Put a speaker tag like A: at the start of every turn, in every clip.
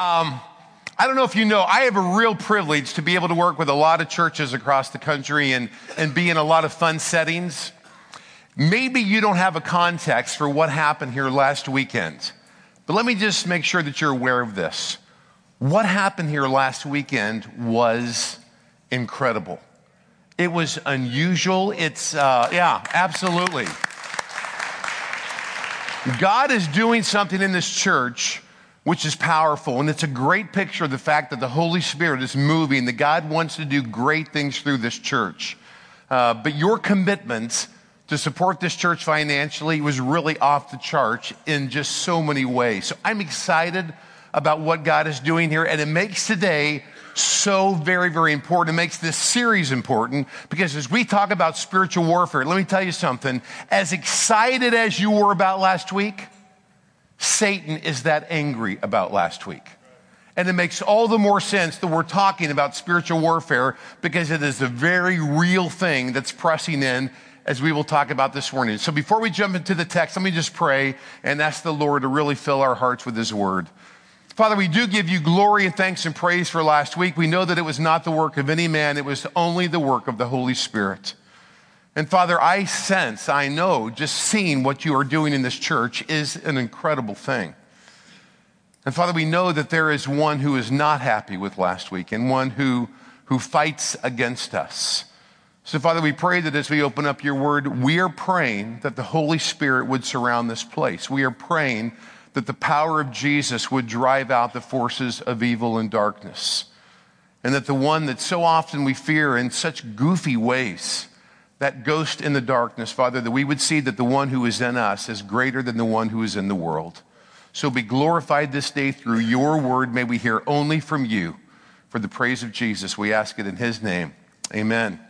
A: Um, I don't know if you know, I have a real privilege to be able to work with a lot of churches across the country and, and be in a lot of fun settings. Maybe you don't have a context for what happened here last weekend, but let me just make sure that you're aware of this. What happened here last weekend was incredible. It was unusual. It's, uh, yeah, absolutely. God is doing something in this church which is powerful. And it's a great picture of the fact that the Holy Spirit is moving, that God wants to do great things through this church. Uh, but your commitment to support this church financially was really off the charts in just so many ways. So I'm excited about what God is doing here, and it makes today so very, very important. It makes this series important because as we talk about spiritual warfare, let me tell you something. As excited as you were about last week, Satan is that angry about last week. And it makes all the more sense that we're talking about spiritual warfare because it is a very real thing that's pressing in as we will talk about this morning. So before we jump into the text, let me just pray and ask the Lord to really fill our hearts with his word. Father, we do give you glory and thanks and praise for last week. We know that it was not the work of any man, it was only the work of the Holy Spirit. And Father, I sense, I know, just seeing what you are doing in this church is an incredible thing. And Father, we know that there is one who is not happy with last week and one who, who fights against us. So, Father, we pray that as we open up your word, we are praying that the Holy Spirit would surround this place. We are praying that the power of Jesus would drive out the forces of evil and darkness. And that the one that so often we fear in such goofy ways, that ghost in the darkness, Father, that we would see that the one who is in us is greater than the one who is in the world. So be glorified this day through your word. May we hear only from you. For the praise of Jesus, we ask it in his name. Amen.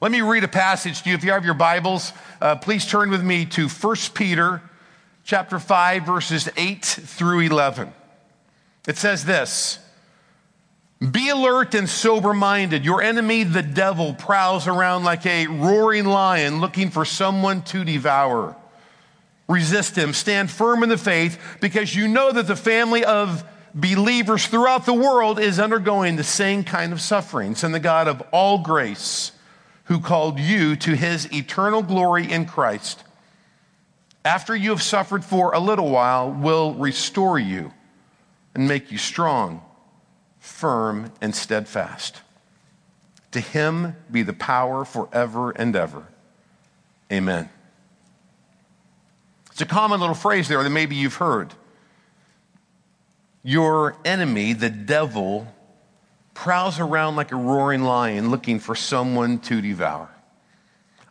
A: Let me read a passage to you. If you have your Bibles, uh, please turn with me to 1 Peter chapter 5, verses 8 through 11. It says this Be alert and sober minded. Your enemy, the devil, prowls around like a roaring lion looking for someone to devour. Resist him. Stand firm in the faith because you know that the family of believers throughout the world is undergoing the same kind of sufferings. And the God of all grace, who called you to his eternal glory in Christ, after you have suffered for a little while, will restore you and make you strong, firm, and steadfast. To him be the power forever and ever. Amen. It's a common little phrase there that maybe you've heard. Your enemy, the devil, prowls around like a roaring lion looking for someone to devour.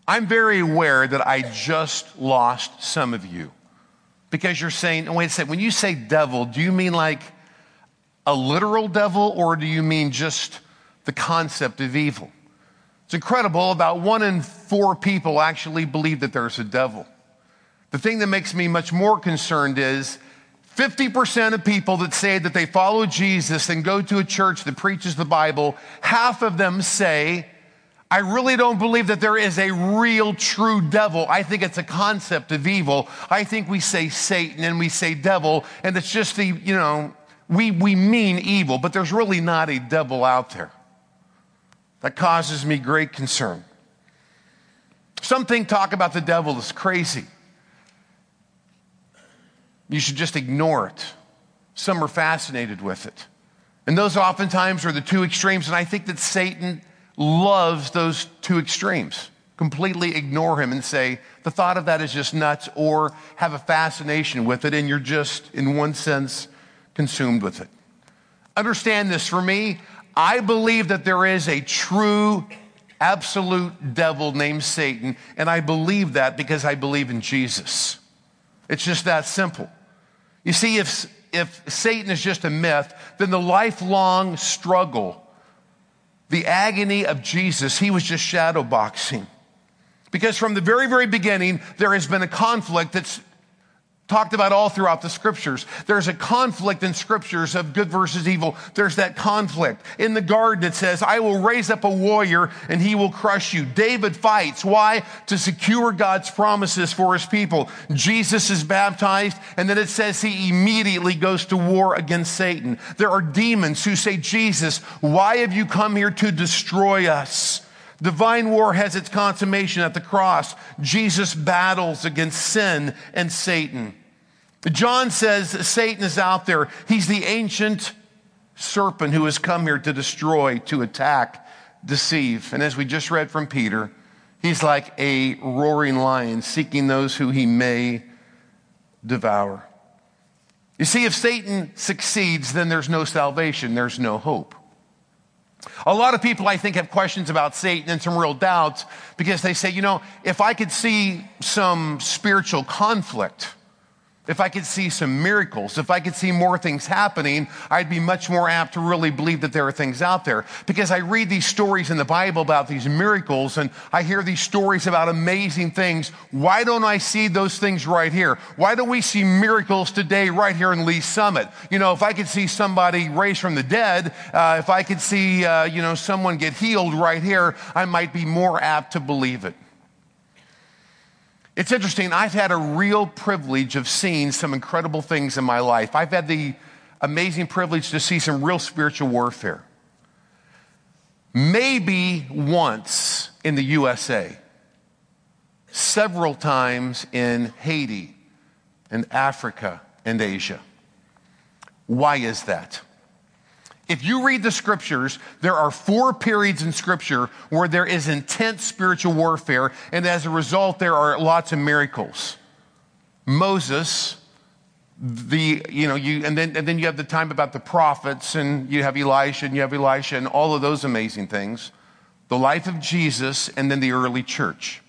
A: I'm very aware that I just lost some of you because you're saying, wait a second, when you say devil, do you mean like a literal devil or do you mean just the concept of evil? It's incredible. About one in four people actually believe that there's a devil. The thing that makes me much more concerned is 50% of people that say that they follow Jesus and go to a church that preaches the Bible, half of them say I really don't believe that there is a real true devil. I think it's a concept of evil. I think we say Satan and we say devil, and it's just the, you know, we, we mean evil, but there's really not a devil out there. That causes me great concern. Some think talk about the devil is crazy. You should just ignore it. Some are fascinated with it. And those oftentimes are the two extremes. And I think that Satan loves those two extremes. Completely ignore him and say, the thought of that is just nuts, or have a fascination with it, and you're just, in one sense, consumed with it. Understand this for me, I believe that there is a true, absolute devil named Satan, and I believe that because I believe in Jesus. It's just that simple. You see, if, if Satan is just a myth, then the lifelong struggle the agony of Jesus, he was just shadow boxing. Because from the very, very beginning, there has been a conflict that's talked about all throughout the scriptures. There's a conflict in scriptures of good versus evil. There's that conflict. In the garden, it says, I will raise up a warrior and he will crush you. David fights. Why? To secure God's promises for his people. Jesus is baptized and then it says he immediately goes to war against Satan. There are demons who say, Jesus, why have you come here to destroy us? Divine war has its consummation at the cross. Jesus battles against sin and Satan. John says Satan is out there. He's the ancient serpent who has come here to destroy, to attack, deceive. And as we just read from Peter, he's like a roaring lion seeking those who he may devour. You see, if Satan succeeds, then there's no salvation, there's no hope. A lot of people, I think, have questions about Satan and some real doubts because they say, you know, if I could see some spiritual conflict, if I could see some miracles, if I could see more things happening, I'd be much more apt to really believe that there are things out there. Because I read these stories in the Bible about these miracles and I hear these stories about amazing things. Why don't I see those things right here? Why don't we see miracles today right here in Lee's Summit? You know, if I could see somebody raised from the dead, uh, if I could see, uh, you know, someone get healed right here, I might be more apt to believe it. It's interesting, I've had a real privilege of seeing some incredible things in my life. I've had the amazing privilege to see some real spiritual warfare. Maybe once in the USA, several times in Haiti in Africa and Asia. Why is that? If you read the scriptures, there are four periods in scripture where there is intense spiritual warfare, and as a result, there are lots of miracles. Moses, the, you know, you, and then, and then you have the time about the prophets, and you have Elijah, and you have Elisha, and all of those amazing things. The life of Jesus, and then the early church.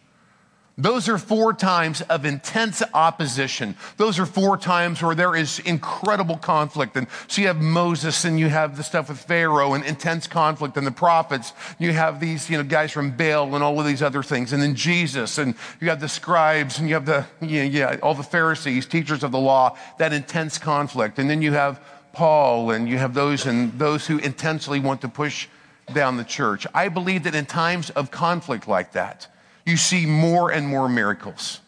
A: Those are four times of intense opposition. Those are four times where there is incredible conflict. And so you have Moses and you have the stuff with Pharaoh and intense conflict and the prophets. You have these, you know, guys from Baal and all of these other things. And then Jesus and you have the scribes and you have the, yeah, yeah, all the Pharisees, teachers of the law, that intense conflict. And then you have Paul and you have those and those who intensely want to push down the church. I believe that in times of conflict like that, you see more and more miracles.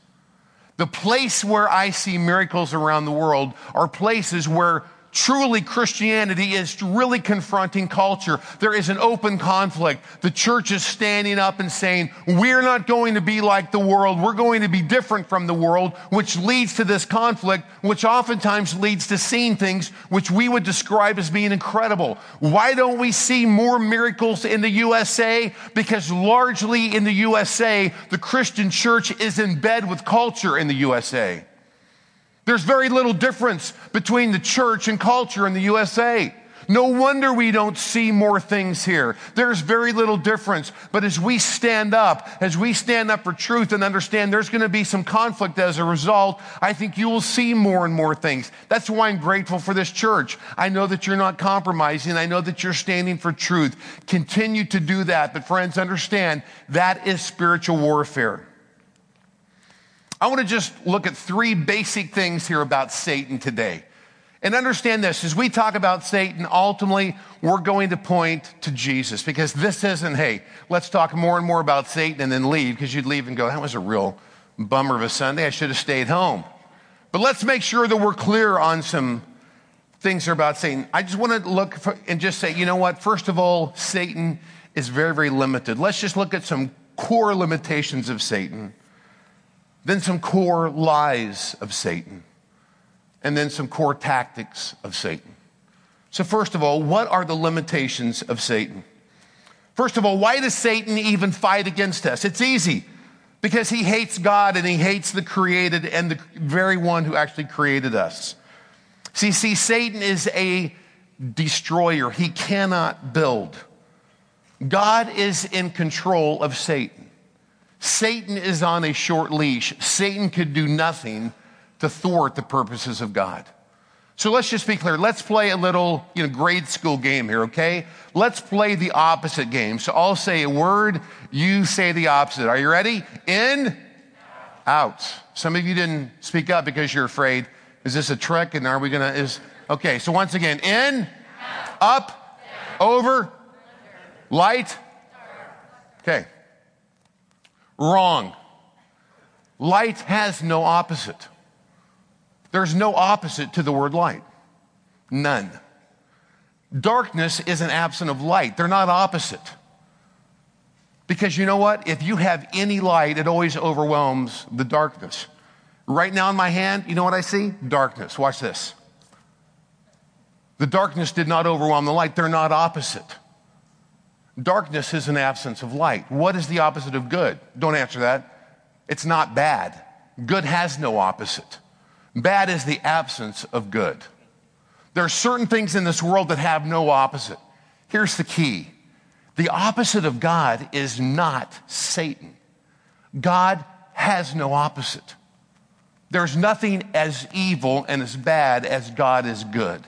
A: The place where I see miracles around the world are places where truly Christianity is really confronting culture. There is an open conflict. The church is standing up and saying, we're not going to be like the world. We're going to be different from the world, which leads to this conflict, which oftentimes leads to seeing things which we would describe as being incredible. Why don't we see more miracles in the USA? Because largely in the USA, the Christian church is in bed with culture in the USA. There's very little difference between the church and culture in the USA. No wonder we don't see more things here. There's very little difference. But as we stand up, as we stand up for truth and understand there's going to be some conflict as a result, I think you will see more and more things. That's why I'm grateful for this church. I know that you're not compromising. I know that you're standing for truth. Continue to do that. But friends, understand that is spiritual warfare. I want to just look at three basic things here about Satan today. And understand this as we talk about Satan, ultimately, we're going to point to Jesus because this isn't, hey, let's talk more and more about Satan and then leave because you'd leave and go, that was a real bummer of a Sunday. I should have stayed home. But let's make sure that we're clear on some things about Satan. I just want to look for, and just say, you know what? First of all, Satan is very, very limited. Let's just look at some core limitations of Satan then some core lies of Satan, and then some core tactics of Satan. So, first of all, what are the limitations of Satan? First of all, why does Satan even fight against us? It's easy because he hates God and he hates the created and the very one who actually created us. See, see, Satan is a destroyer, he cannot build. God is in control of Satan. Satan is on a short leash. Satan could do nothing to thwart the purposes of God. So let's just be clear. Let's play a little, you know, grade school game here, okay? Let's play the opposite game. So I'll say a word, you say the opposite. Are you ready? In, out. Some of you didn't speak up because you're afraid. Is this a trick? And are we gonna? Is okay. So once again, in, up, over, light. Okay. Wrong. Light has no opposite. There's no opposite to the word light. None. Darkness is an absence of light. They're not opposite. Because you know what? If you have any light, it always overwhelms the darkness. Right now in my hand, you know what I see? Darkness. Watch this. The darkness did not overwhelm the light. They're not opposite. Darkness is an absence of light. What is the opposite of good? Don't answer that. It's not bad. Good has no opposite. Bad is the absence of good. There are certain things in this world that have no opposite. Here's the key the opposite of God is not Satan. God has no opposite. There's nothing as evil and as bad as God is good.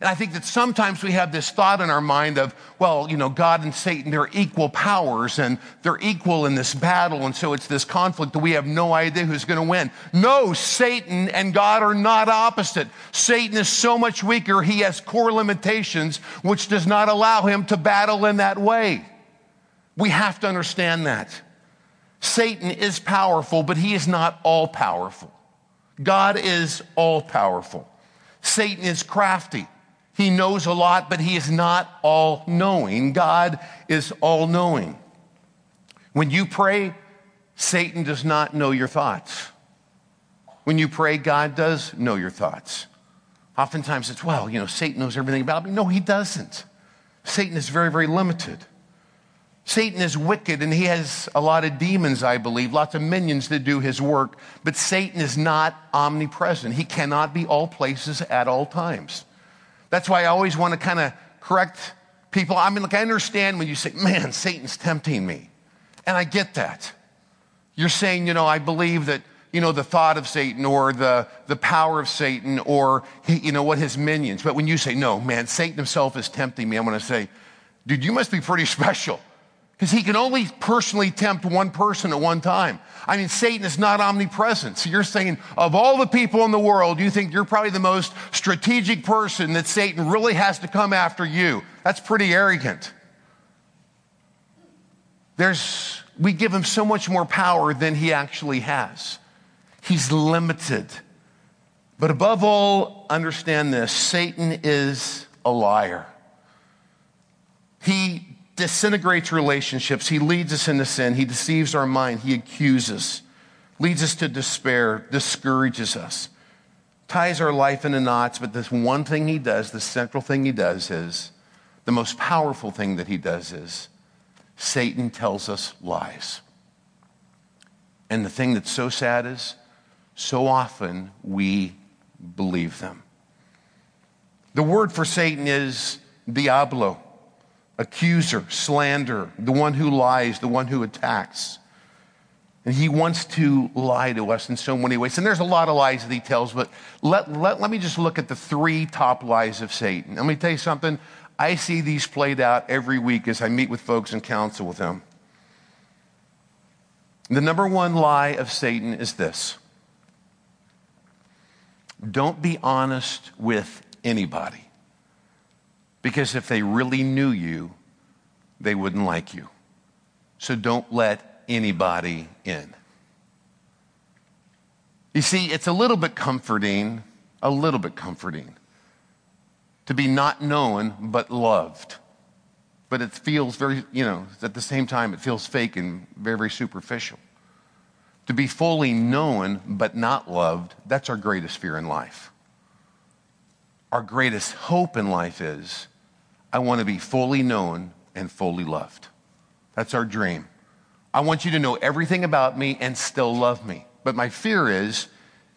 A: And I think that sometimes we have this thought in our mind of, well, you know, God and Satan, they're equal powers and they're equal in this battle. And so it's this conflict that we have no idea who's going to win. No, Satan and God are not opposite. Satan is so much weaker. He has core limitations, which does not allow him to battle in that way. We have to understand that. Satan is powerful, but he is not all powerful. God is all powerful. Satan is crafty. He knows a lot, but he is not all knowing. God is all knowing. When you pray, Satan does not know your thoughts. When you pray, God does know your thoughts. Oftentimes it's, well, you know, Satan knows everything about me. No, he doesn't. Satan is very, very limited. Satan is wicked and he has a lot of demons, I believe, lots of minions that do his work, but Satan is not omnipresent. He cannot be all places at all times. That's why I always want to kind of correct people. I mean, like, I understand when you say, man, Satan's tempting me. And I get that. You're saying, you know, I believe that, you know, the thought of Satan or the, the power of Satan or, you know, what his minions. But when you say, no, man, Satan himself is tempting me, I'm going to say, dude, you must be pretty special because he can only personally tempt one person at one time. I mean, Satan is not omnipresent. So you're saying, of all the people in the world, you think you're probably the most strategic person that Satan really has to come after you. That's pretty arrogant. There's, we give him so much more power than he actually has. He's limited. But above all, understand this Satan is a liar. He disintegrates relationships. He leads us into sin. He deceives our mind. He accuses, leads us to despair, discourages us, ties our life into knots. But this one thing he does, the central thing he does is, the most powerful thing that he does is, Satan tells us lies. And the thing that's so sad is, so often we believe them. The word for Satan is diablo accuser, slander, the one who lies, the one who attacks. And he wants to lie to us in so many ways. And there's a lot of lies that he tells, but let, let, let me just look at the three top lies of Satan. Let me tell you something. I see these played out every week as I meet with folks and counsel with them. The number one lie of Satan is this don't be honest with anybody. Because if they really knew you, they wouldn't like you. So don't let anybody in. You see, it's a little bit comforting, a little bit comforting to be not known but loved. But it feels very, you know, at the same time, it feels fake and very, very superficial. To be fully known but not loved, that's our greatest fear in life. Our greatest hope in life is I want to be fully known and fully loved. That's our dream. I want you to know everything about me and still love me. But my fear is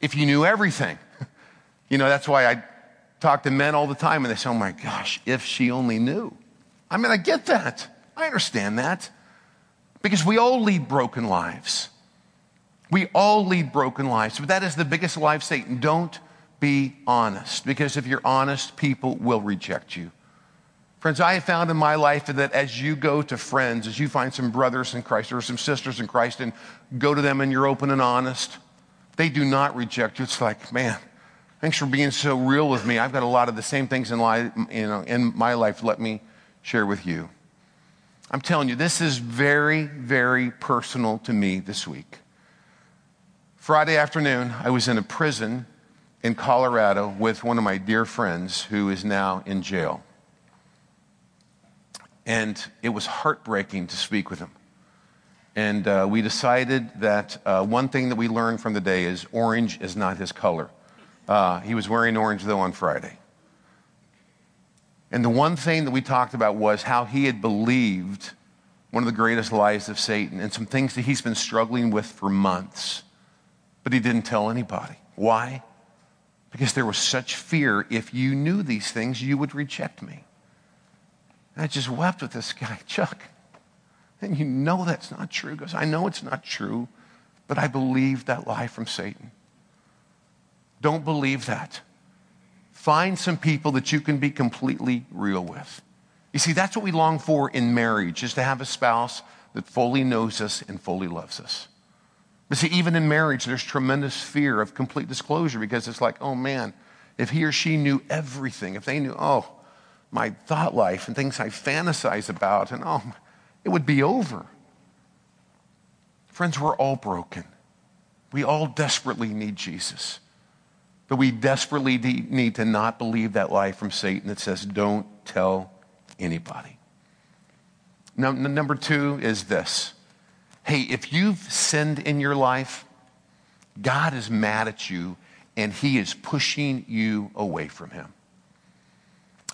A: if you knew everything, you know, that's why I talk to men all the time and they say, oh my gosh, if she only knew. I mean, I get that. I understand that. Because we all lead broken lives. We all lead broken lives. But that is the biggest of Satan. Don't be honest. Because if you're honest, people will reject you. Friends, I have found in my life that as you go to friends, as you find some brothers in Christ or some sisters in Christ and go to them and you're open and honest, they do not reject you. It's like, man, thanks for being so real with me. I've got a lot of the same things in, life, you know, in my life. Let me share with you. I'm telling you, this is very, very personal to me this week. Friday afternoon, I was in a prison in Colorado with one of my dear friends who is now in jail. And it was heartbreaking to speak with him. And uh, we decided that uh, one thing that we learned from the day is orange is not his color. Uh, he was wearing orange, though, on Friday. And the one thing that we talked about was how he had believed one of the greatest lies of Satan and some things that he's been struggling with for months, but he didn't tell anybody. Why? Because there was such fear if you knew these things, you would reject me. And I just wept with this guy, Chuck. And you know that's not true. He goes, I know it's not true, but I believe that lie from Satan. Don't believe that. Find some people that you can be completely real with. You see, that's what we long for in marriage, is to have a spouse that fully knows us and fully loves us. But see, even in marriage, there's tremendous fear of complete disclosure because it's like, oh man, if he or she knew everything, if they knew, oh, my thought life and things I fantasize about, and oh, it would be over. Friends, we're all broken. We all desperately need Jesus. But we desperately need to not believe that lie from Satan that says, don't tell anybody. Now, number two is this hey, if you've sinned in your life, God is mad at you and he is pushing you away from him.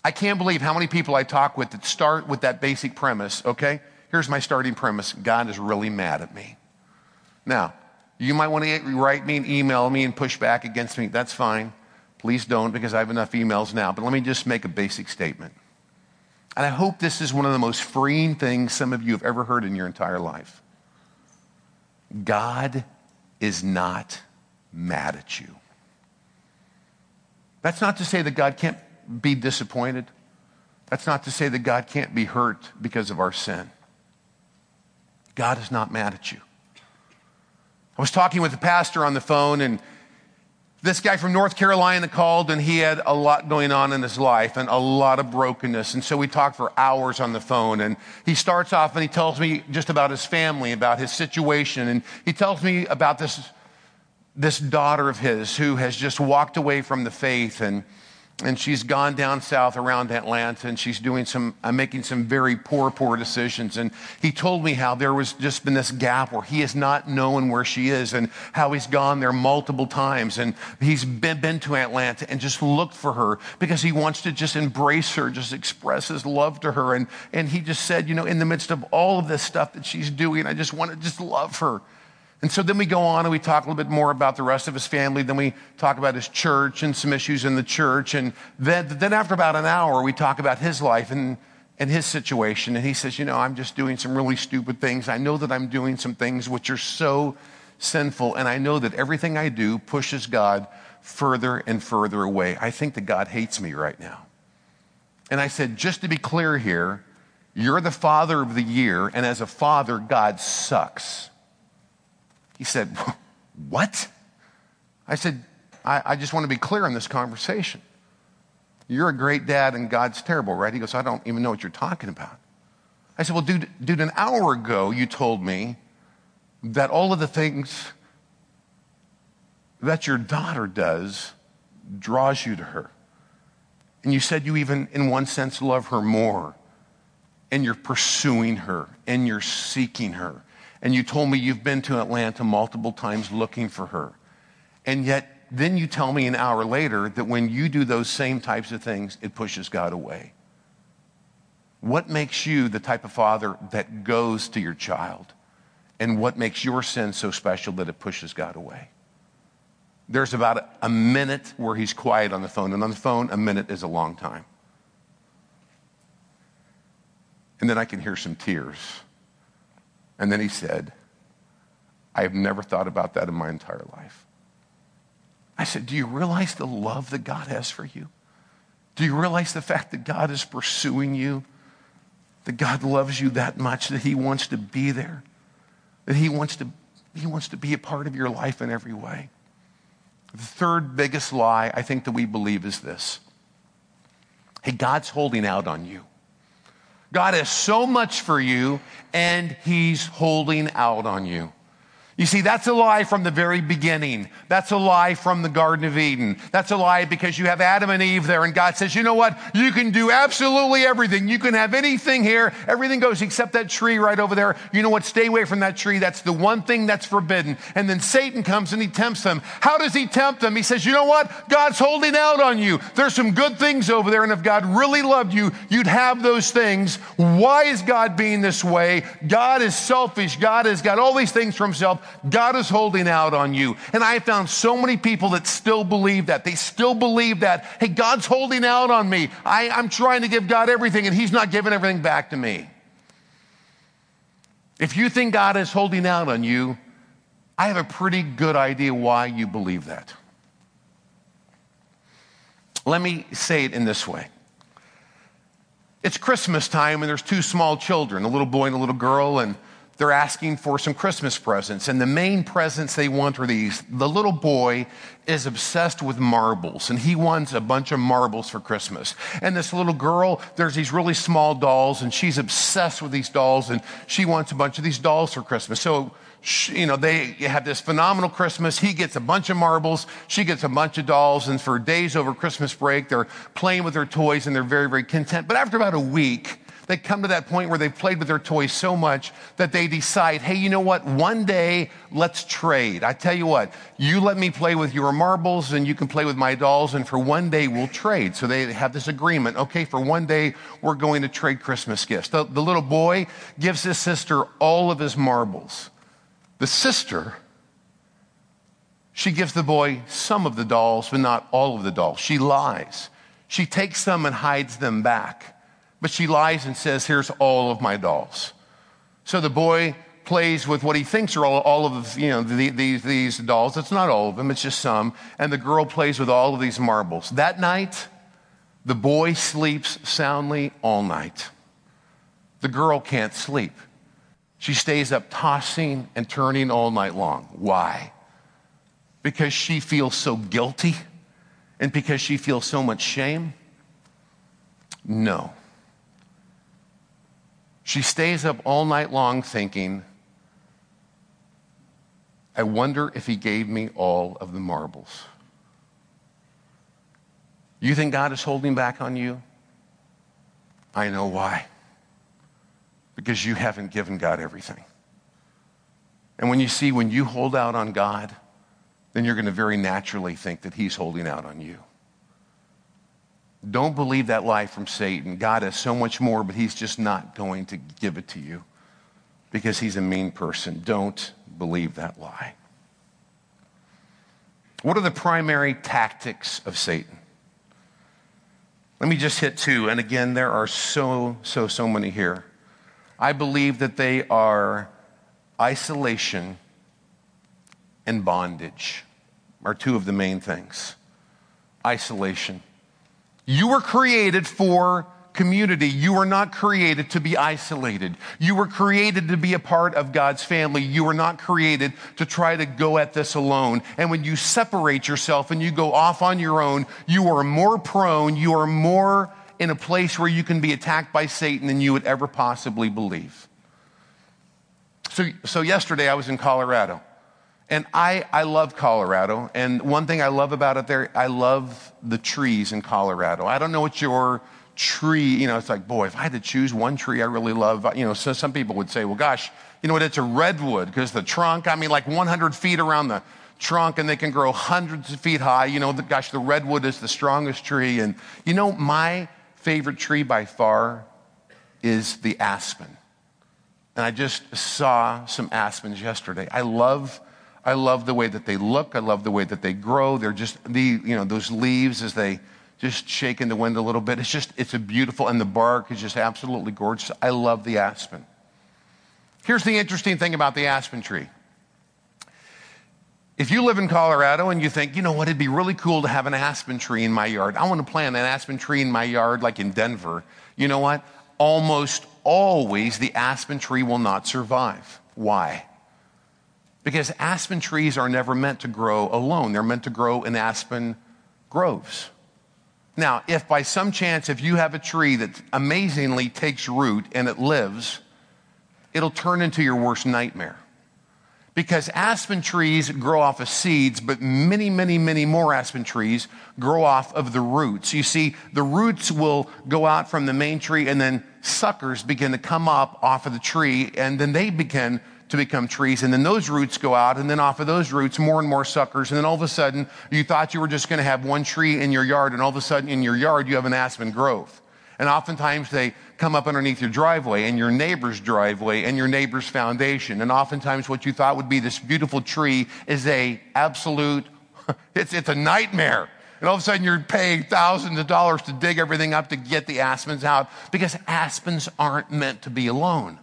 A: I can't believe how many people I talk with that start with that basic premise, okay? Here's my starting premise God is really mad at me. Now, you might want to write me and email me and push back against me. That's fine. Please don't because I have enough emails now. But let me just make a basic statement. And I hope this is one of the most freeing things some of you have ever heard in your entire life. God is not mad at you. That's not to say that God can't be disappointed. That's not to say that God can't be hurt because of our sin. God is not mad at you. I was talking with a pastor on the phone, and this guy from North Carolina called, and he had a lot going on in his life and a lot of brokenness. And so we talked for hours on the phone. And he starts off and he tells me just about his family, about his situation. And he tells me about this, this daughter of his who has just walked away from the faith. And and she's gone down south around Atlanta and she's doing some, uh, making some very poor, poor decisions. And he told me how there was just been this gap where he has not known where she is and how he's gone there multiple times. And he's been, been to Atlanta and just looked for her because he wants to just embrace her, just express his love to her. And, and he just said, you know, in the midst of all of this stuff that she's doing, I just want to just love her. And so then we go on and we talk a little bit more about the rest of his family. Then we talk about his church and some issues in the church. And then, then after about an hour, we talk about his life and, and his situation. And he says, You know, I'm just doing some really stupid things. I know that I'm doing some things which are so sinful. And I know that everything I do pushes God further and further away. I think that God hates me right now. And I said, Just to be clear here, you're the father of the year. And as a father, God sucks. He said, What? I said, I, I just want to be clear in this conversation. You're a great dad and God's terrible, right? He goes, I don't even know what you're talking about. I said, Well, dude, dude, an hour ago you told me that all of the things that your daughter does draws you to her. And you said you even, in one sense, love her more. And you're pursuing her and you're seeking her. And you told me you've been to Atlanta multiple times looking for her. And yet, then you tell me an hour later that when you do those same types of things, it pushes God away. What makes you the type of father that goes to your child? And what makes your sin so special that it pushes God away? There's about a minute where he's quiet on the phone, and on the phone, a minute is a long time. And then I can hear some tears. And then he said, I have never thought about that in my entire life. I said, Do you realize the love that God has for you? Do you realize the fact that God is pursuing you? That God loves you that much, that He wants to be there, that He wants to, he wants to be a part of your life in every way. The third biggest lie I think that we believe is this Hey, God's holding out on you. God has so much for you, and He's holding out on you. You see, that's a lie from the very beginning. That's a lie from the Garden of Eden. That's a lie because you have Adam and Eve there, and God says, you know what? You can do absolutely everything. You can have anything here. Everything goes except that tree right over there. You know what? Stay away from that tree. That's the one thing that's forbidden. And then Satan comes and he tempts them. How does he tempt them? He says, you know what? God's holding out on you. There's some good things over there, and if God really loved you, you'd have those things. Why is God being this way? God is selfish. God has got all these things for himself. God is holding out on you. And I have found so many people that still believe that. They still believe that, hey, God's holding out on me. I, I'm trying to give God everything and He's not giving everything back to me. If you think God is holding out on you, I have a pretty good idea why you believe that. Let me say it in this way. It's Christmas time, and there's two small children, a little boy and a little girl, and they're asking for some Christmas presents. And the main presents they want are these. The little boy is obsessed with marbles and he wants a bunch of marbles for Christmas. And this little girl, there's these really small dolls and she's obsessed with these dolls and she wants a bunch of these dolls for Christmas. So, you know, they have this phenomenal Christmas. He gets a bunch of marbles. She gets a bunch of dolls. And for days over Christmas break, they're playing with their toys and they're very, very content. But after about a week, they come to that point where they've played with their toys so much that they decide, hey, you know what? One day, let's trade. I tell you what, you let me play with your marbles and you can play with my dolls, and for one day, we'll trade. So they have this agreement. Okay, for one day, we're going to trade Christmas gifts. The, the little boy gives his sister all of his marbles. The sister, she gives the boy some of the dolls, but not all of the dolls. She lies. She takes them and hides them back. But she lies and says, Here's all of my dolls. So the boy plays with what he thinks are all, all of you know, the, these, these dolls. It's not all of them, it's just some. And the girl plays with all of these marbles. That night, the boy sleeps soundly all night. The girl can't sleep. She stays up tossing and turning all night long. Why? Because she feels so guilty and because she feels so much shame? No. She stays up all night long thinking, I wonder if he gave me all of the marbles. You think God is holding back on you? I know why. Because you haven't given God everything. And when you see, when you hold out on God, then you're going to very naturally think that He's holding out on you. Don't believe that lie from Satan. God has so much more, but he's just not going to give it to you because he's a mean person. Don't believe that lie. What are the primary tactics of Satan? Let me just hit two. And again, there are so, so, so many here. I believe that they are isolation and bondage, are two of the main things. Isolation. You were created for community. You were not created to be isolated. You were created to be a part of God's family. You were not created to try to go at this alone. And when you separate yourself and you go off on your own, you are more prone, you are more in a place where you can be attacked by Satan than you would ever possibly believe. So, so yesterday I was in Colorado. And I, I love Colorado. And one thing I love about it there, I love the trees in Colorado. I don't know what your tree, you know, it's like, boy, if I had to choose one tree I really love, you know, so some people would say, well, gosh, you know what, it's a redwood because the trunk, I mean, like 100 feet around the trunk and they can grow hundreds of feet high. You know, the, gosh, the redwood is the strongest tree. And, you know, my favorite tree by far is the aspen. And I just saw some aspens yesterday. I love I love the way that they look. I love the way that they grow. They're just the, you know, those leaves as they just shake in the wind a little bit. It's just, it's a beautiful, and the bark is just absolutely gorgeous. I love the aspen. Here's the interesting thing about the aspen tree. If you live in Colorado and you think, you know what, it'd be really cool to have an aspen tree in my yard. I want to plant an aspen tree in my yard like in Denver. You know what? Almost always the aspen tree will not survive. Why? Because aspen trees are never meant to grow alone. They're meant to grow in aspen groves. Now, if by some chance, if you have a tree that amazingly takes root and it lives, it'll turn into your worst nightmare. Because aspen trees grow off of seeds, but many, many, many more aspen trees grow off of the roots. You see, the roots will go out from the main tree and then suckers begin to come up off of the tree and then they begin to become trees. And then those roots go out, and then off of those roots, more and more suckers. And then all of a sudden, you thought you were just going to have one tree in your yard, and all of a sudden, in your yard, you have an aspen grove. And oftentimes, they come up underneath your driveway, and your neighbor's driveway, and your neighbor's foundation. And oftentimes, what you thought would be this beautiful tree is a absolute, it's, it's a nightmare. And all of a sudden, you're paying thousands of dollars to dig everything up to get the aspens out because aspens aren't meant to be alone.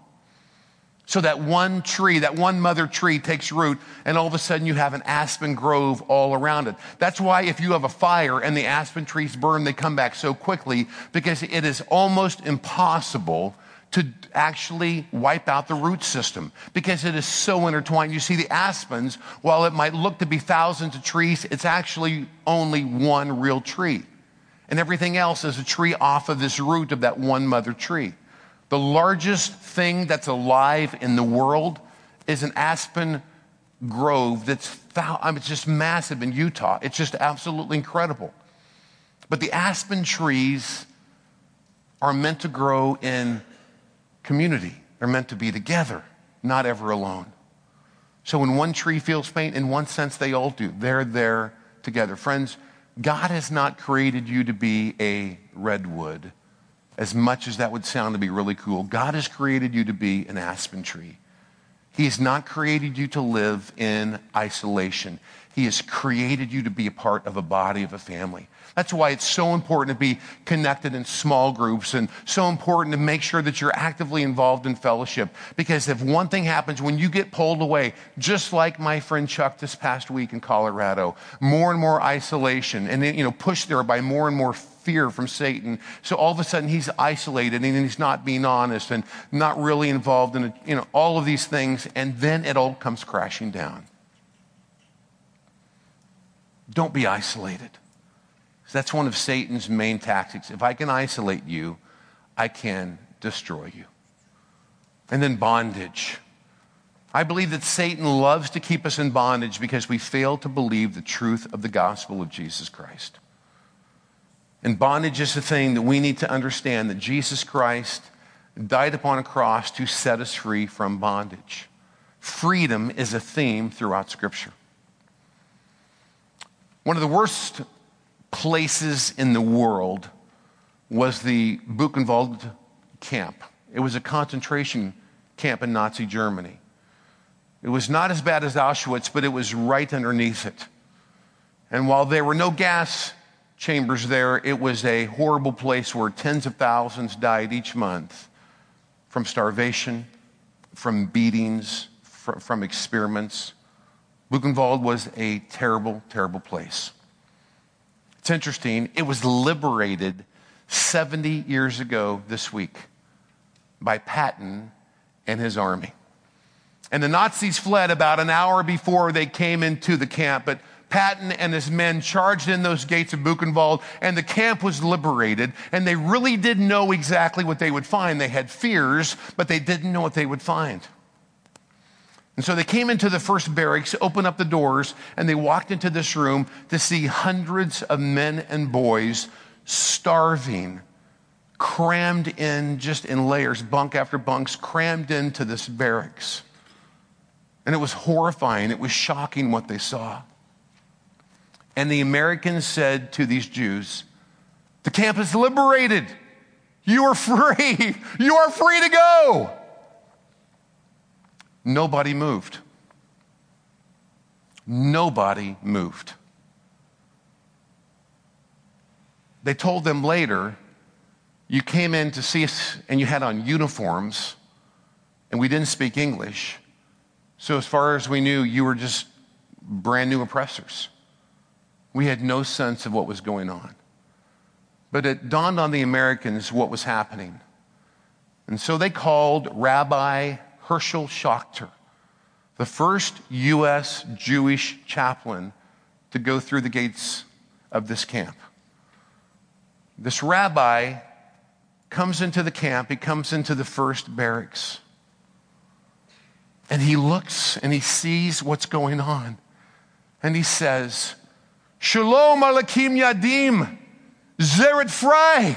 A: So that one tree, that one mother tree takes root, and all of a sudden you have an aspen grove all around it. That's why if you have a fire and the aspen trees burn, they come back so quickly because it is almost impossible to actually wipe out the root system because it is so intertwined. You see, the aspens, while it might look to be thousands of trees, it's actually only one real tree. And everything else is a tree off of this root of that one mother tree. The largest thing that's alive in the world is an aspen grove that's I mean, it's just massive in Utah. It's just absolutely incredible. But the aspen trees are meant to grow in community. They're meant to be together, not ever alone. So when one tree feels pain, in one sense, they all do. They're there together. Friends, God has not created you to be a redwood as much as that would sound to be really cool, God has created you to be an aspen tree. He has not created you to live in isolation. He has created you to be a part of a body of a family. That's why it's so important to be connected in small groups and so important to make sure that you're actively involved in fellowship. Because if one thing happens when you get pulled away, just like my friend Chuck this past week in Colorado, more and more isolation and you know pushed there by more and more fear from Satan. So all of a sudden he's isolated and he's not being honest and not really involved in you know, all of these things. And then it all comes crashing down. Don't be isolated. That's one of Satan's main tactics. If I can isolate you, I can destroy you. And then bondage. I believe that Satan loves to keep us in bondage because we fail to believe the truth of the gospel of Jesus Christ. And bondage is the thing that we need to understand that Jesus Christ died upon a cross to set us free from bondage. Freedom is a theme throughout Scripture. One of the worst places in the world was the Buchenwald camp. It was a concentration camp in Nazi Germany. It was not as bad as Auschwitz, but it was right underneath it. And while there were no gas chambers there. It was a horrible place where tens of thousands died each month from starvation, from beatings, from, from experiments. Buchenwald was a terrible, terrible place. It's interesting, it was liberated 70 years ago this week by Patton and his army. And the Nazis fled about an hour before they came into the camp, but Patton and his men charged in those gates of Buchenwald, and the camp was liberated. And they really didn't know exactly what they would find. They had fears, but they didn't know what they would find. And so they came into the first barracks, opened up the doors, and they walked into this room to see hundreds of men and boys starving, crammed in just in layers, bunk after bunks, crammed into this barracks. And it was horrifying. It was shocking what they saw. And the Americans said to these Jews, The camp is liberated. You are free. You are free to go. Nobody moved. Nobody moved. They told them later, You came in to see us and you had on uniforms, and we didn't speak English. So, as far as we knew, you were just brand new oppressors. We had no sense of what was going on. But it dawned on the Americans what was happening. And so they called Rabbi Herschel Schacter, the first U.S. Jewish chaplain to go through the gates of this camp. This rabbi comes into the camp, he comes into the first barracks. And he looks and he sees what's going on. And he says, Shalom Aleichem Yadim, Zeret Fry.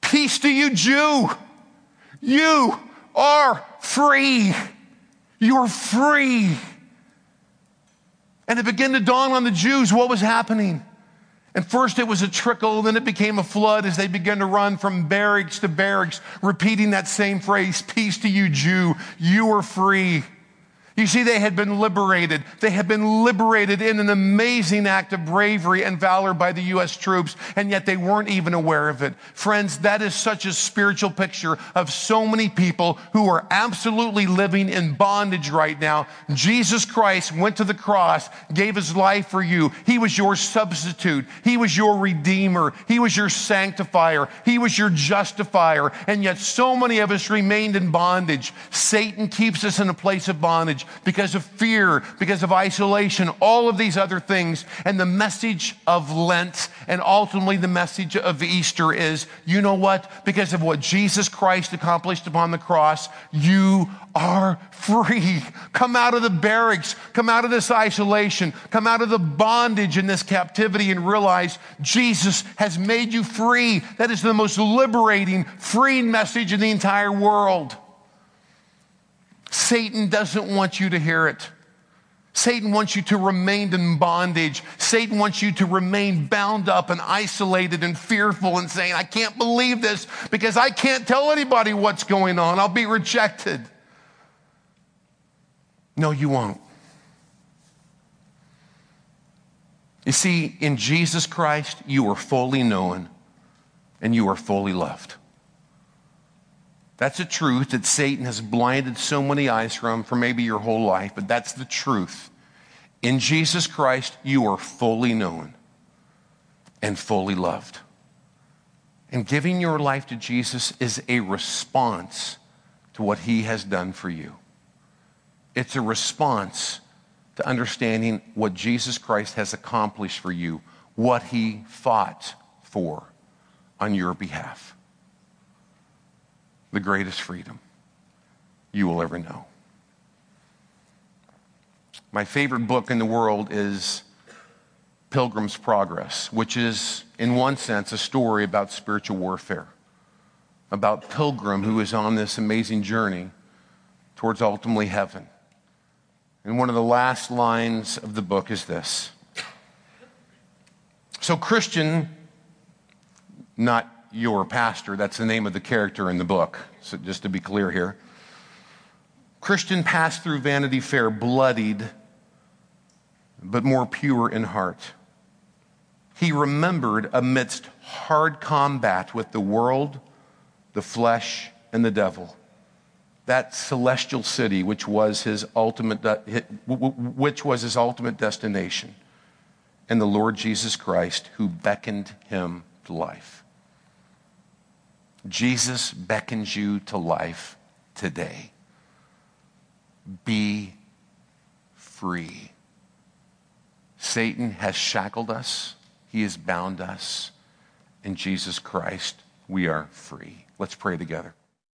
A: Peace to you, Jew. You are free. You're free. And it began to dawn on the Jews what was happening. And first it was a trickle, then it became a flood as they began to run from barracks to barracks, repeating that same phrase Peace to you, Jew. You are free. You see, they had been liberated. They had been liberated in an amazing act of bravery and valor by the U.S. troops, and yet they weren't even aware of it. Friends, that is such a spiritual picture of so many people who are absolutely living in bondage right now. Jesus Christ went to the cross, gave his life for you. He was your substitute. He was your redeemer. He was your sanctifier. He was your justifier. And yet so many of us remained in bondage. Satan keeps us in a place of bondage because of fear, because of isolation, all of these other things. And the message of Lent and ultimately the message of Easter is you know what? Because of what Jesus Christ accomplished upon the cross, you are free. Come out of the barracks, come out of this isolation, come out of the bondage in this captivity and realize Jesus has made you free. That is the most liberating, freeing message in the entire world. Satan doesn't want you to hear it. Satan wants you to remain in bondage. Satan wants you to remain bound up and isolated and fearful and saying, I can't believe this because I can't tell anybody what's going on. I'll be rejected. No, you won't. You see, in Jesus Christ, you are fully known and you are fully loved. That's a truth that Satan has blinded so many eyes from for maybe your whole life, but that's the truth. In Jesus Christ, you are fully known and fully loved. And giving your life to Jesus is a response to what he has done for you. It's a response to understanding what Jesus Christ has accomplished for you, what he fought for on your behalf the greatest freedom you will ever know. My favorite book in the world is Pilgrim's Progress, which is, in one sense, a story about spiritual warfare, about Pilgrim who is on this amazing journey towards ultimately heaven. And one of the last lines of the book is this. So, Christian, not your pastor. That's the name of the character in the book. So just to be clear here. Christian passed through Vanity Fair bloodied, but more pure in heart. He remembered amidst hard combat with the world, the flesh, and the devil. That celestial city, which was his ultimate, which was his ultimate destination, and the Lord Jesus Christ, who beckoned him to life. Jesus beckons you to life today. Be free. Satan has shackled us, he has bound us. In Jesus Christ, we are free. Let's pray together.